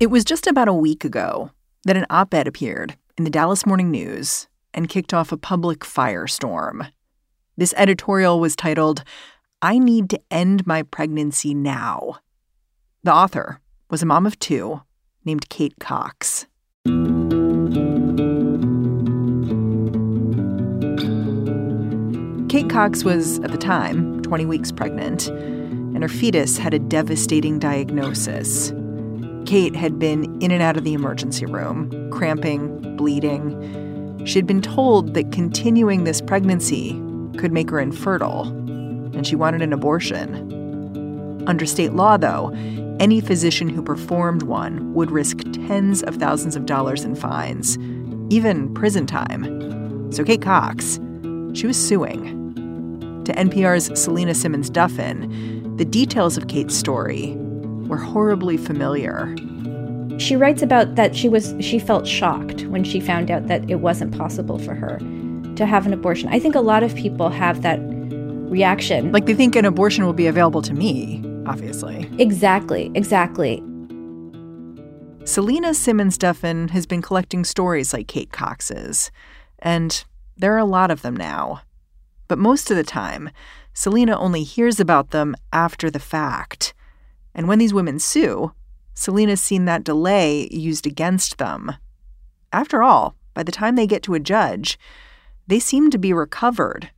It was just about a week ago that an op ed appeared in the Dallas Morning News and kicked off a public firestorm. This editorial was titled, I Need to End My Pregnancy Now. The author was a mom of two named Kate Cox. Kate Cox was, at the time, 20 weeks pregnant, and her fetus had a devastating diagnosis. Kate had been in and out of the emergency room, cramping, bleeding. She'd been told that continuing this pregnancy could make her infertile, and she wanted an abortion. Under state law, though, any physician who performed one would risk tens of thousands of dollars in fines, even prison time. So Kate Cox, she was suing. To NPR's Selena Simmons Duffin, the details of Kate's story were horribly familiar. She writes about that she was she felt shocked when she found out that it wasn't possible for her to have an abortion. I think a lot of people have that reaction. Like they think an abortion will be available to me, obviously. Exactly, exactly. Selena Simmons Duffin has been collecting stories like Kate Cox's, and there are a lot of them now. But most of the time, Selena only hears about them after the fact. And when these women sue, Selena's seen that delay used against them. After all, by the time they get to a judge, they seem to be recovered.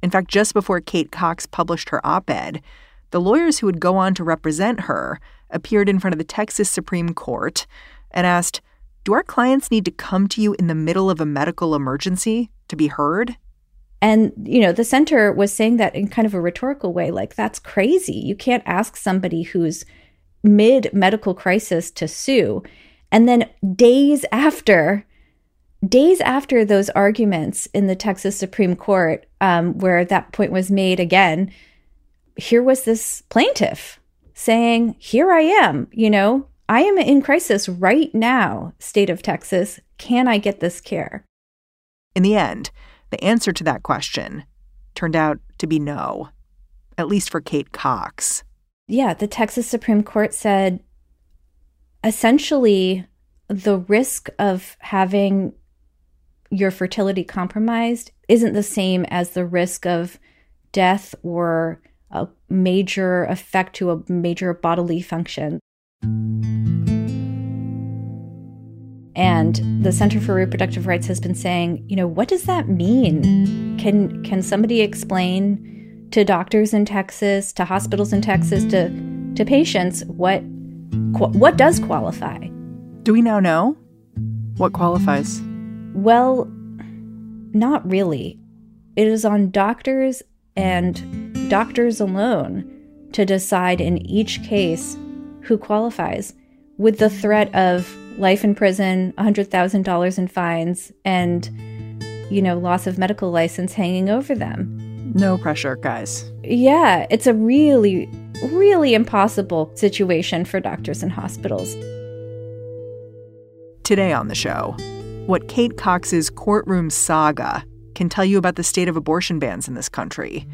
In fact, just before Kate Cox published her op ed, the lawyers who would go on to represent her appeared in front of the Texas Supreme Court and asked, Do our clients need to come to you in the middle of a medical emergency to be heard? And, you know, the center was saying that in kind of a rhetorical way, like, that's crazy. You can't ask somebody who's mid medical crisis to sue. And then days after, days after those arguments in the Texas Supreme Court, um, where that point was made again, here was this plaintiff saying, Here I am, you know, I am in crisis right now, state of Texas. Can I get this care? In the end, the answer to that question turned out to be no, at least for Kate Cox. Yeah, the Texas Supreme Court said essentially the risk of having your fertility compromised isn't the same as the risk of death or a major effect to a major bodily function. And the Center for Reproductive Rights has been saying, you know, what does that mean? Can can somebody explain to doctors in Texas, to hospitals in Texas, to to patients what what does qualify? Do we now know what qualifies? Well, not really. It is on doctors and doctors alone to decide in each case who qualifies with the threat of life in prison, $100,000 in fines, and, you know, loss of medical license hanging over them. No pressure, guys. Yeah, it's a really, really impossible situation for doctors and hospitals. Today on the show, what Kate Cox's courtroom saga can tell you about the state of abortion bans in this country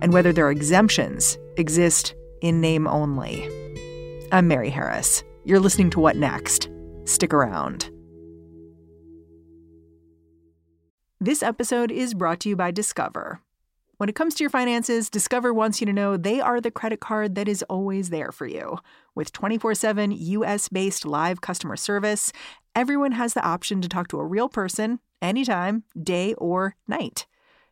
and whether their exemptions exist in name only. I'm Mary Harris. You're listening to What Next? Stick around. This episode is brought to you by Discover. When it comes to your finances, Discover wants you to know they are the credit card that is always there for you. With 24 7 US based live customer service, everyone has the option to talk to a real person anytime, day or night.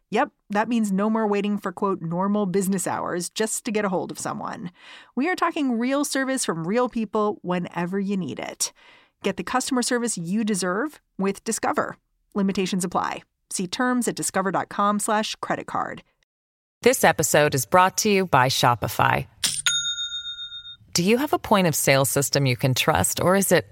Yep, that means no more waiting for quote normal business hours just to get a hold of someone. We are talking real service from real people whenever you need it. Get the customer service you deserve with Discover. Limitations apply. See terms at discover.com/slash credit card. This episode is brought to you by Shopify. Do you have a point of sale system you can trust, or is it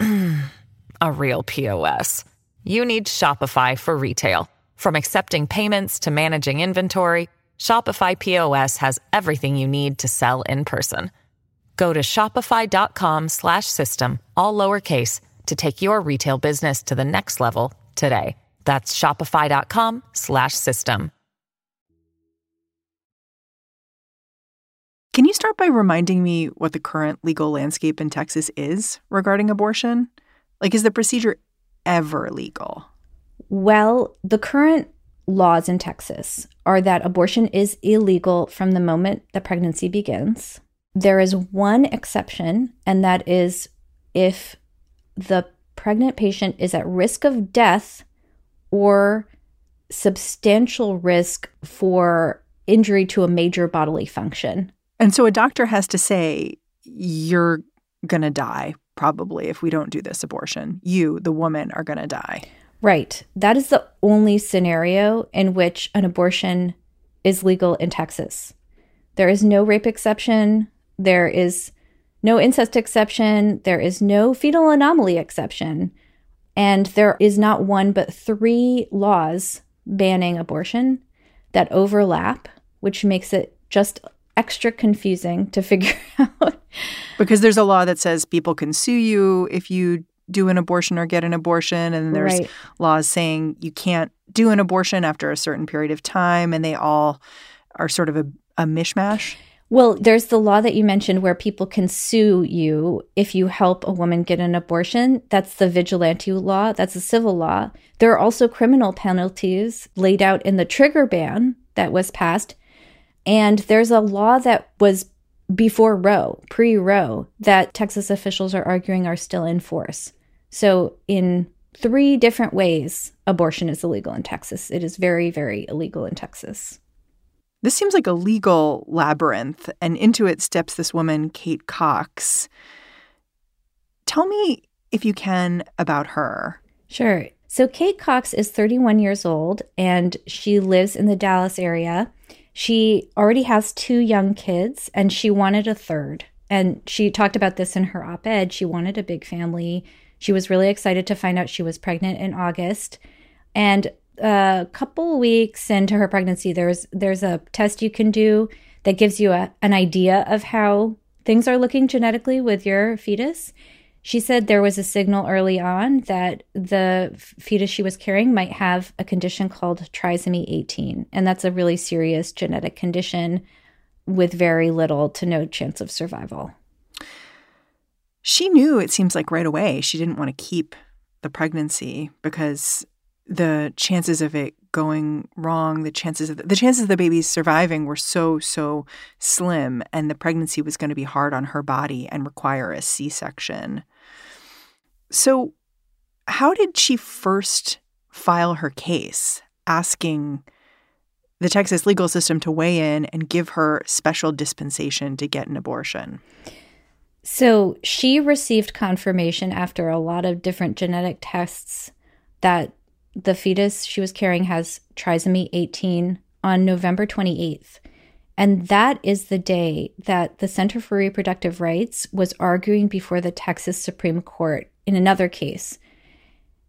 a real POS? You need Shopify for retail. From accepting payments to managing inventory, Shopify POS has everything you need to sell in person. Go to shopify.com slash system, all lowercase, to take your retail business to the next level today. That's shopify.com slash system. Can you start by reminding me what the current legal landscape in Texas is regarding abortion? Like, is the procedure ever legal? Well, the current laws in Texas are that abortion is illegal from the moment the pregnancy begins. There is one exception, and that is if the pregnant patient is at risk of death or substantial risk for injury to a major bodily function. And so a doctor has to say, you're going to die, probably, if we don't do this abortion. You, the woman, are going to die. Right. That is the only scenario in which an abortion is legal in Texas. There is no rape exception. There is no incest exception. There is no fetal anomaly exception. And there is not one but three laws banning abortion that overlap, which makes it just extra confusing to figure out. Because there's a law that says people can sue you if you do an abortion or get an abortion. And there's right. laws saying you can't do an abortion after a certain period of time. And they all are sort of a, a mishmash. Well, there's the law that you mentioned where people can sue you if you help a woman get an abortion. That's the vigilante law. That's a civil law. There are also criminal penalties laid out in the trigger ban that was passed. And there's a law that was before Roe, pre Roe, that Texas officials are arguing are still in force. So, in three different ways, abortion is illegal in Texas. It is very, very illegal in Texas. This seems like a legal labyrinth, and into it steps this woman, Kate Cox. Tell me, if you can, about her. Sure. So, Kate Cox is 31 years old and she lives in the Dallas area. She already has two young kids and she wanted a third. And she talked about this in her op ed. She wanted a big family. She was really excited to find out she was pregnant in August. And a couple weeks into her pregnancy, there's there's a test you can do that gives you a, an idea of how things are looking genetically with your fetus. She said there was a signal early on that the fetus she was carrying might have a condition called trisomy 18, and that's a really serious genetic condition with very little to no chance of survival. She knew, it seems like right away, she didn't want to keep the pregnancy because the chances of it going wrong, the chances of the, the chances of the baby surviving were so so slim, and the pregnancy was going to be hard on her body and require a C section. So, how did she first file her case, asking the Texas legal system to weigh in and give her special dispensation to get an abortion? So, she received confirmation after a lot of different genetic tests that the fetus she was carrying has trisomy 18 on November 28th. And that is the day that the Center for Reproductive Rights was arguing before the Texas Supreme Court in another case.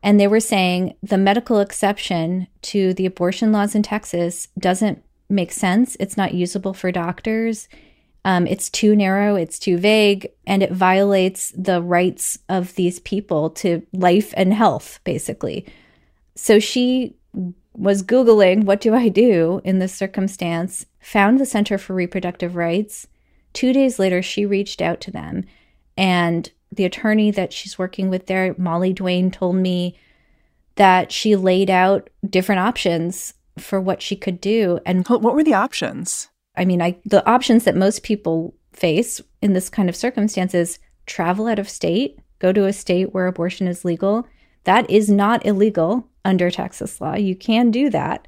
And they were saying the medical exception to the abortion laws in Texas doesn't make sense. It's not usable for doctors. Um, it's too narrow, it's too vague, and it violates the rights of these people to life and health, basically. So she was Googling, what do I do in this circumstance? Found the Center for Reproductive Rights. Two days later, she reached out to them. And the attorney that she's working with there, Molly Duane, told me that she laid out different options for what she could do. And what were the options? I mean, I the options that most people face in this kind of circumstances travel out of state, go to a state where abortion is legal. That is not illegal under Texas law. You can do that.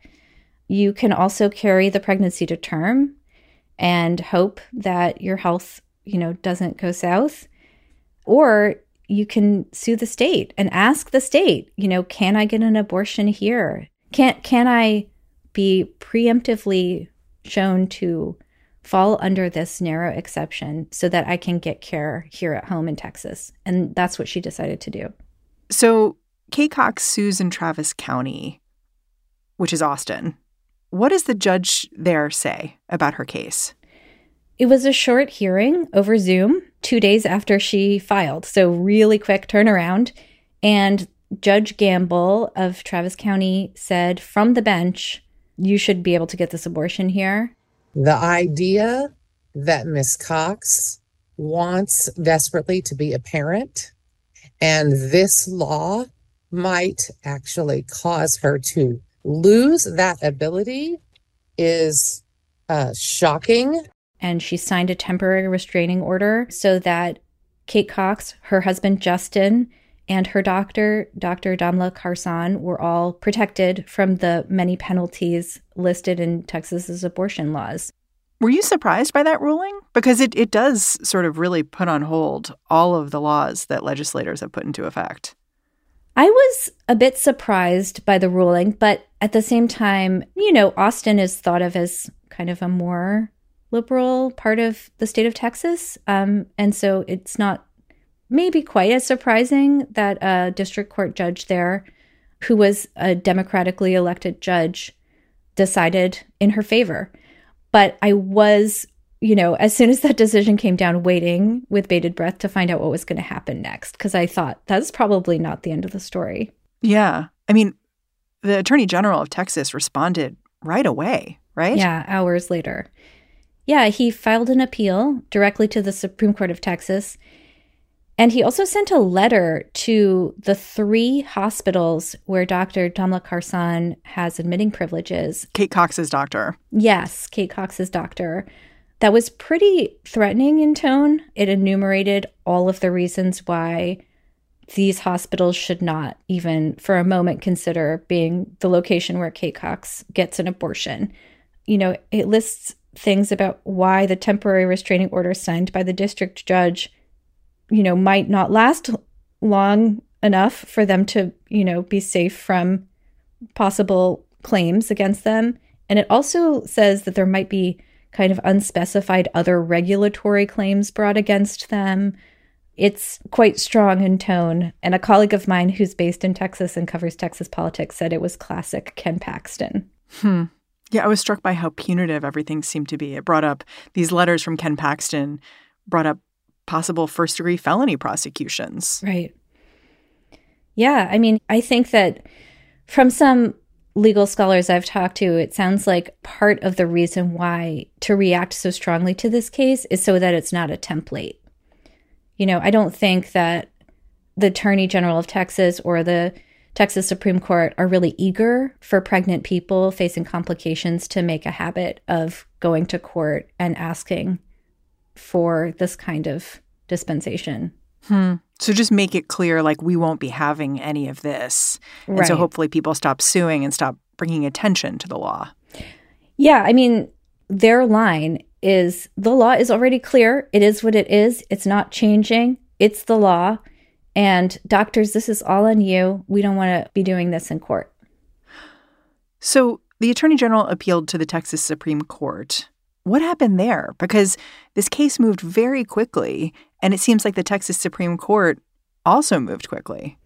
You can also carry the pregnancy to term and hope that your health, you know, doesn't go south. Or you can sue the state and ask the state, you know, can I get an abortion here? Can can I be preemptively shown to fall under this narrow exception so that I can get care here at home in Texas. And that's what she decided to do. So Kate Cox sues in Travis County, which is Austin. What does the judge there say about her case? It was a short hearing over Zoom two days after she filed. So, really quick turnaround. And Judge Gamble of Travis County said from the bench, you should be able to get this abortion here. The idea that Miss Cox wants desperately to be a parent, and this law might actually cause her to lose that ability is uh, shocking. And she signed a temporary restraining order so that Kate Cox, her husband Justin, and her doctor, Dr. Damla Karsan, were all protected from the many penalties listed in Texas's abortion laws. Were you surprised by that ruling? Because it, it does sort of really put on hold all of the laws that legislators have put into effect. I was a bit surprised by the ruling, but at the same time, you know, Austin is thought of as kind of a more liberal part of the state of Texas. Um, and so it's not maybe quite as surprising that a district court judge there, who was a democratically elected judge, decided in her favor. But I was, you know, as soon as that decision came down, waiting with bated breath to find out what was going to happen next, because I thought that's probably not the end of the story. Yeah. I mean, the Attorney General of Texas responded right away, right? Yeah, hours later. Yeah, he filed an appeal directly to the Supreme Court of Texas and he also sent a letter to the three hospitals where Dr. Damla Karsan has admitting privileges. Kate Cox's doctor. Yes, Kate Cox's doctor. That was pretty threatening in tone. It enumerated all of the reasons why these hospitals should not even for a moment consider being the location where Kate Cox gets an abortion. You know, it lists things about why the temporary restraining order signed by the district judge you know, might not last long enough for them to, you know, be safe from possible claims against them. And it also says that there might be kind of unspecified other regulatory claims brought against them. It's quite strong in tone. And a colleague of mine who's based in Texas and covers Texas politics said it was classic Ken Paxton. Hmm. Yeah, I was struck by how punitive everything seemed to be. It brought up these letters from Ken Paxton, brought up possible first degree felony prosecutions. Right. Yeah. I mean, I think that from some legal scholars I've talked to, it sounds like part of the reason why to react so strongly to this case is so that it's not a template. You know, I don't think that the Attorney General of Texas or the Texas Supreme Court are really eager for pregnant people facing complications to make a habit of going to court and asking for this kind of dispensation. Hmm. So just make it clear like we won't be having any of this. And right. so hopefully people stop suing and stop bringing attention to the law. Yeah, I mean, their line is the law is already clear. It is what it is. It's not changing. It's the law. And doctors, this is all on you. We don't want to be doing this in court. So the Attorney General appealed to the Texas Supreme Court. What happened there? Because this case moved very quickly, and it seems like the Texas Supreme Court also moved quickly.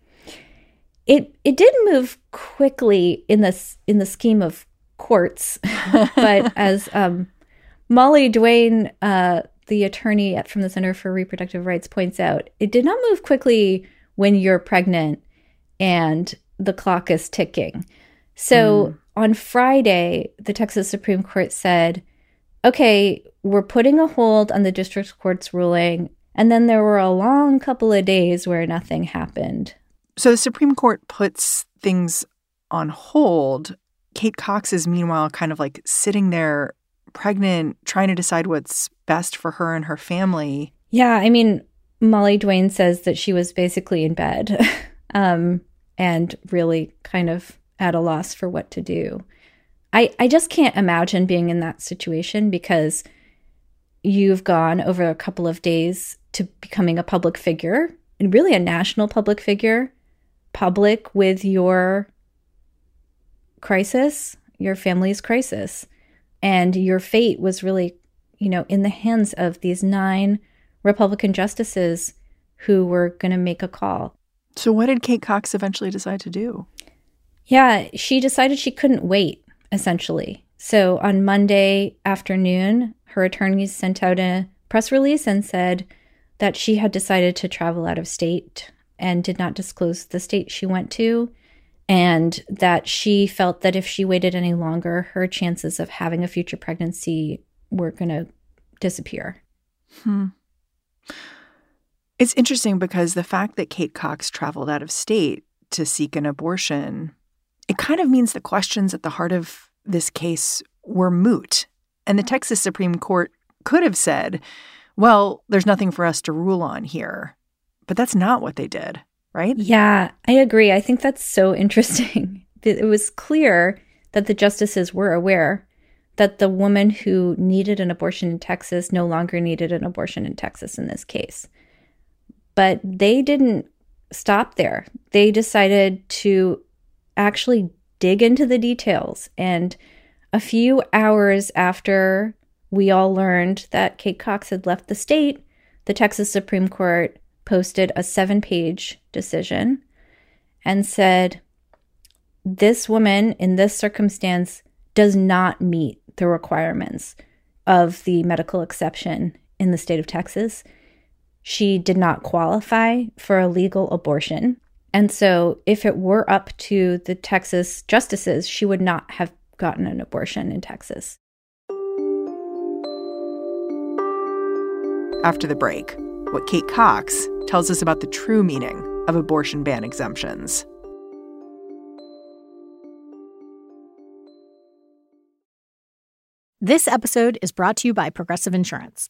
It it did move quickly in this in the scheme of courts, but as um, Molly Duane, uh, the attorney at, from the Center for Reproductive Rights, points out, it did not move quickly when you're pregnant and the clock is ticking. So mm. on Friday, the Texas Supreme Court said okay, we're putting a hold on the district court's ruling. And then there were a long couple of days where nothing happened. So the Supreme Court puts things on hold. Kate Cox is meanwhile kind of like sitting there pregnant, trying to decide what's best for her and her family. Yeah, I mean, Molly Duane says that she was basically in bed um, and really kind of at a loss for what to do. I, I just can't imagine being in that situation because you've gone over a couple of days to becoming a public figure and really a national public figure, public with your crisis, your family's crisis. And your fate was really, you know, in the hands of these nine Republican justices who were going to make a call. So, what did Kate Cox eventually decide to do? Yeah, she decided she couldn't wait, essentially. So, on Monday afternoon, her attorneys sent out a press release and said that she had decided to travel out of state and did not disclose the state she went to, and that she felt that if she waited any longer, her chances of having a future pregnancy were going to disappear. Hmm. It's interesting because the fact that Kate Cox traveled out of state to seek an abortion, it kind of means the questions at the heart of this case were moot. And the mm. Texas Supreme Court could have said, well, there's nothing for us to rule on here. But that's not what they did, right? Yeah, I agree. I think that's so interesting. It was clear that the justices were aware that the woman who needed an abortion in Texas no longer needed an abortion in Texas in this case. But they didn't stop there. They decided to actually dig into the details. And a few hours after we all learned that Kate Cox had left the state, the Texas Supreme Court posted a seven page decision and said, This woman in this circumstance does not meet the requirements of the medical exception in the state of Texas. She did not qualify for a legal abortion. And so, if it were up to the Texas justices, she would not have gotten an abortion in Texas. After the break, what Kate Cox tells us about the true meaning of abortion ban exemptions. This episode is brought to you by Progressive Insurance.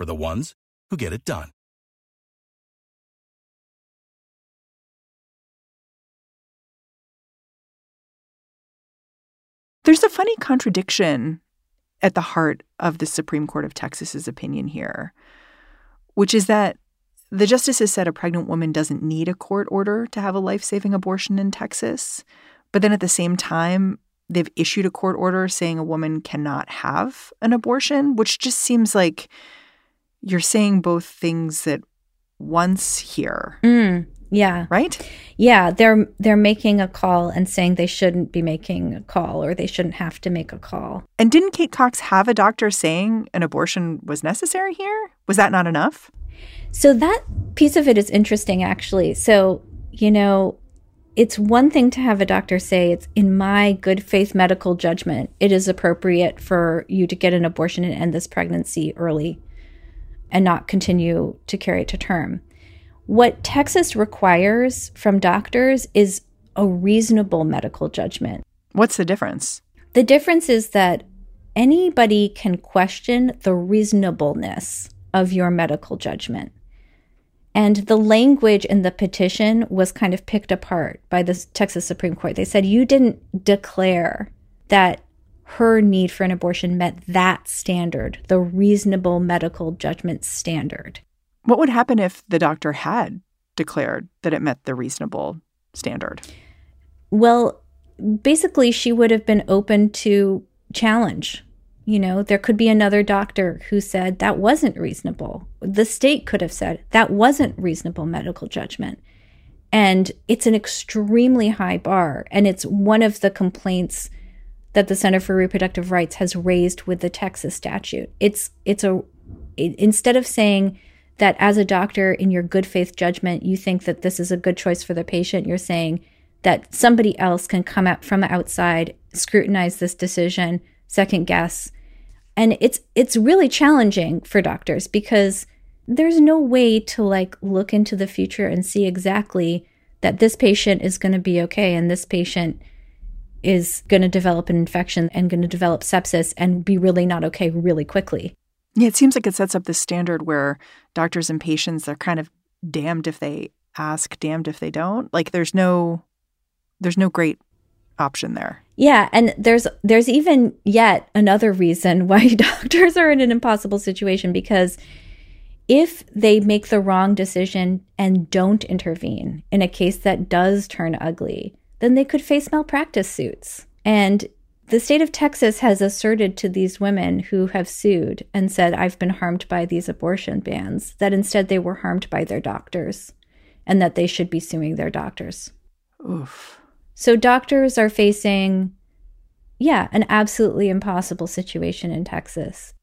for the ones who get it done. There's a funny contradiction at the heart of the Supreme Court of Texas's opinion here, which is that the justices said a pregnant woman doesn't need a court order to have a life saving abortion in Texas. But then at the same time, they've issued a court order saying a woman cannot have an abortion, which just seems like you're saying both things that once here. Mm, yeah. Right? Yeah, they're they're making a call and saying they shouldn't be making a call or they shouldn't have to make a call. And didn't Kate Cox have a doctor saying an abortion was necessary here? Was that not enough? So that piece of it is interesting, actually. So, you know, it's one thing to have a doctor say, it's in my good faith medical judgment, it is appropriate for you to get an abortion and end this pregnancy early and not continue to carry it to term. What Texas requires from doctors is a reasonable medical judgment. What's the difference? The difference is that anybody can question the reasonableness of your medical judgment. And the language in the petition was kind of picked apart by the Texas Supreme Court. They said you didn't declare that her need for an abortion met that standard, the reasonable medical judgment standard. What would happen if the doctor had declared that it met the reasonable standard? Well, basically, she would have been open to challenge. You know, there could be another doctor who said that wasn't reasonable. The state could have said that wasn't reasonable medical judgment. And it's an extremely high bar. And it's one of the complaints that the Center for Reproductive Rights has raised with the Texas statute. It's it's a it, instead of saying that as a doctor in your good faith judgment you think that this is a good choice for the patient, you're saying that somebody else can come out from the outside, scrutinize this decision, second guess. And it's it's really challenging for doctors because there's no way to like look into the future and see exactly that this patient is going to be okay and this patient is going to develop an infection and going to develop sepsis and be really not okay really quickly. Yeah, it seems like it sets up this standard where doctors and patients are kind of damned if they ask, damned if they don't. Like there's no there's no great option there. Yeah, and there's there's even yet another reason why doctors are in an impossible situation because if they make the wrong decision and don't intervene in a case that does turn ugly, then they could face malpractice suits. And the state of Texas has asserted to these women who have sued and said, I've been harmed by these abortion bans, that instead they were harmed by their doctors and that they should be suing their doctors. Oof. So doctors are facing, yeah, an absolutely impossible situation in Texas.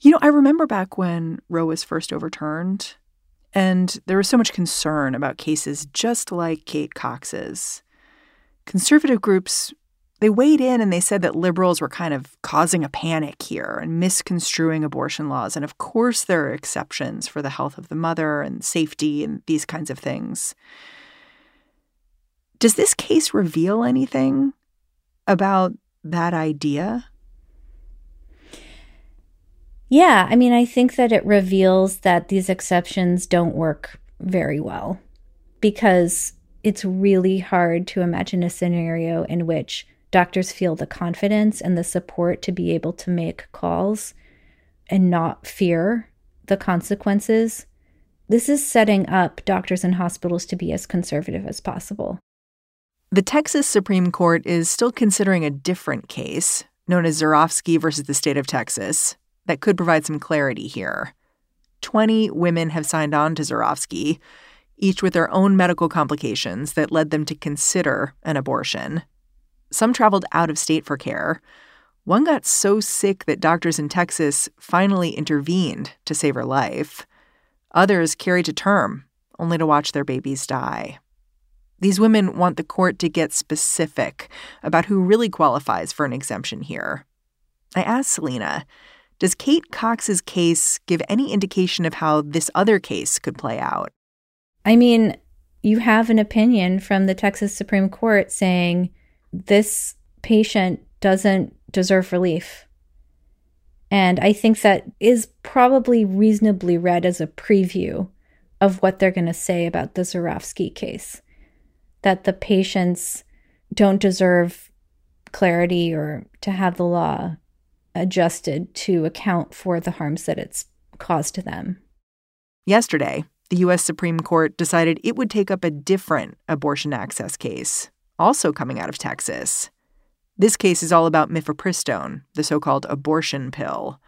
You know, I remember back when Roe was first overturned, and there was so much concern about cases just like Kate Cox's conservative groups they weighed in and they said that liberals were kind of causing a panic here and misconstruing abortion laws. And of course, there are exceptions for the health of the mother and safety and these kinds of things. Does this case reveal anything about that idea? Yeah, I mean, I think that it reveals that these exceptions don't work very well because it's really hard to imagine a scenario in which doctors feel the confidence and the support to be able to make calls and not fear the consequences. This is setting up doctors and hospitals to be as conservative as possible. The Texas Supreme Court is still considering a different case, known as Zurawski versus the state of Texas, that could provide some clarity here. 20 women have signed on to Zurawski, each with their own medical complications that led them to consider an abortion. Some traveled out of state for care. One got so sick that doctors in Texas finally intervened to save her life. Others carried to term, only to watch their babies die. These women want the court to get specific about who really qualifies for an exemption here. I asked Selena, does Kate Cox's case give any indication of how this other case could play out? I mean, you have an opinion from the Texas Supreme Court saying this patient doesn't deserve relief. And I think that is probably reasonably read as a preview of what they're going to say about the Zurawski case. That the patients don't deserve clarity or to have the law adjusted to account for the harms that it's caused to them. Yesterday, the U.S. Supreme Court decided it would take up a different abortion access case, also coming out of Texas. This case is all about mifepristone, the so called abortion pill.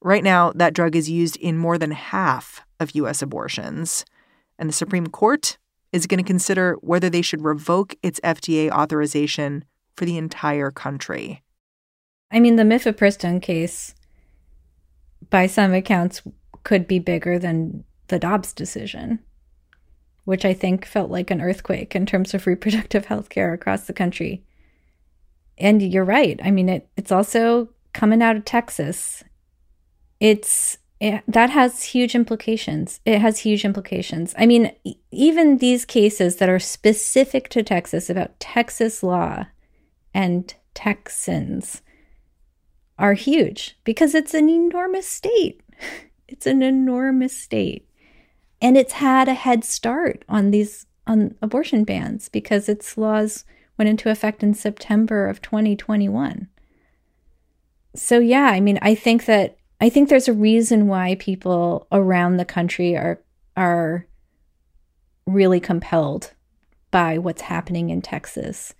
Right now, that drug is used in more than half of U.S. abortions. And the Supreme Court is going to consider whether they should revoke its FDA authorization for the entire country. I mean, the mifepristone case, by some accounts, could be bigger than the Dobbs decision, which I think felt like an earthquake in terms of reproductive health care across the country. And you're right. I mean, it, it's also coming out of Texas. It's it, that has huge implications. It has huge implications. I mean, even these cases that are specific to Texas about Texas law and Texans are huge because it's an enormous state. It's an enormous state. And it's had a head start on these on abortion bans because its laws went into effect in September of 2021. So yeah, I mean, I think that I think there's a reason why people around the country are are really compelled by what's happening in Texas.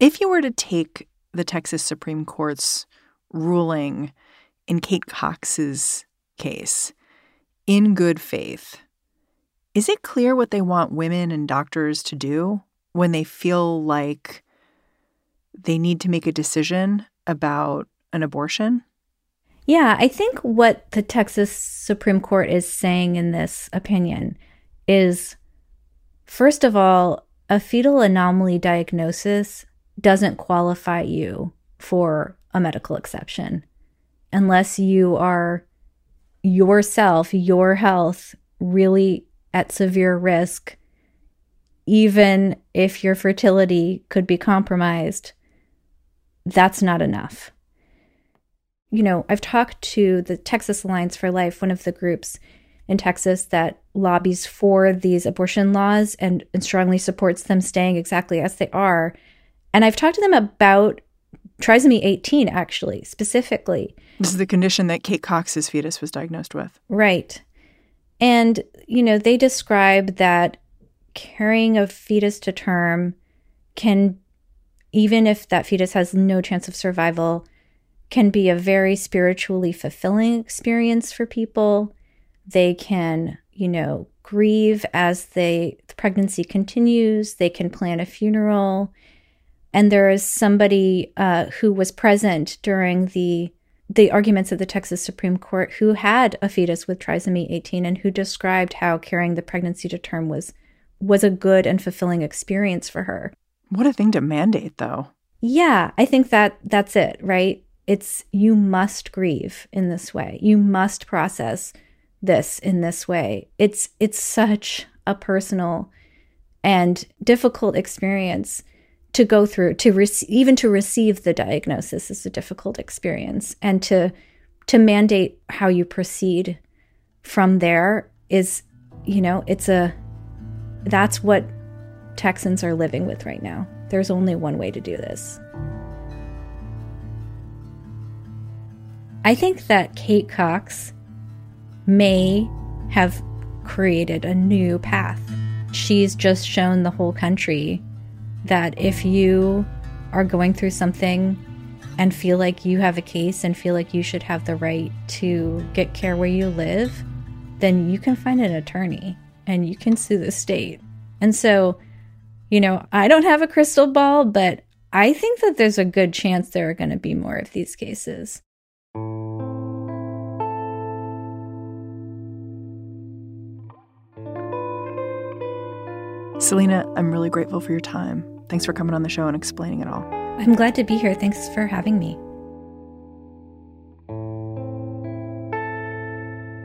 If you were to take the Texas Supreme Court's ruling in Kate Cox's case in good faith, is it clear what they want women and doctors to do when they feel like they need to make a decision about an abortion? Yeah, I think what the Texas Supreme Court is saying in this opinion is first of all, a fetal anomaly diagnosis doesn't qualify you for a medical exception unless you are yourself, your health really at severe risk, even if your fertility could be compromised. That's not enough. You know, I've talked to the Texas Alliance for Life, one of the groups in Texas that lobbies for these abortion laws and, and strongly supports them staying exactly as they are. And I've talked to them about trisomy 18, actually, specifically. This is the condition that Kate Cox's fetus was diagnosed with. Right. And, you know, they describe that carrying a fetus to term can, even if that fetus has no chance of survival, can be a very spiritually fulfilling experience for people. They can, you know, grieve as they the pregnancy continues. They can plan a funeral. And there is somebody uh, who was present during the the arguments of the Texas Supreme Court who had a fetus with trisomy 18 and who described how carrying the pregnancy to term was was a good and fulfilling experience for her. What a thing to mandate though. Yeah, I think that that's it, right? It's you must grieve in this way. You must process this in this way. It's it's such a personal and difficult experience to go through to receive even to receive the diagnosis is a difficult experience and to to mandate how you proceed from there is you know it's a that's what Texans are living with right now. There's only one way to do this. I think that Kate Cox may have created a new path. She's just shown the whole country that if you are going through something and feel like you have a case and feel like you should have the right to get care where you live, then you can find an attorney and you can sue the state. And so, you know, I don't have a crystal ball, but I think that there's a good chance there are going to be more of these cases. Selena, I'm really grateful for your time. Thanks for coming on the show and explaining it all. I'm glad to be here. Thanks for having me.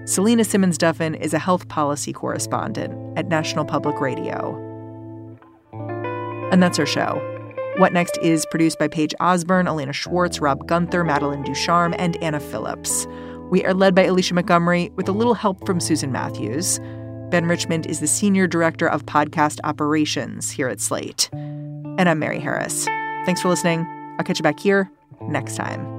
Selena Simmons Duffin is a health policy correspondent at National Public Radio. And that's our show. What Next is produced by Paige Osborne, Elena Schwartz, Rob Gunther, Madeline Ducharme, and Anna Phillips. We are led by Alicia Montgomery with a little help from Susan Matthews. Ben Richmond is the Senior Director of Podcast Operations here at Slate. And I'm Mary Harris. Thanks for listening. I'll catch you back here next time.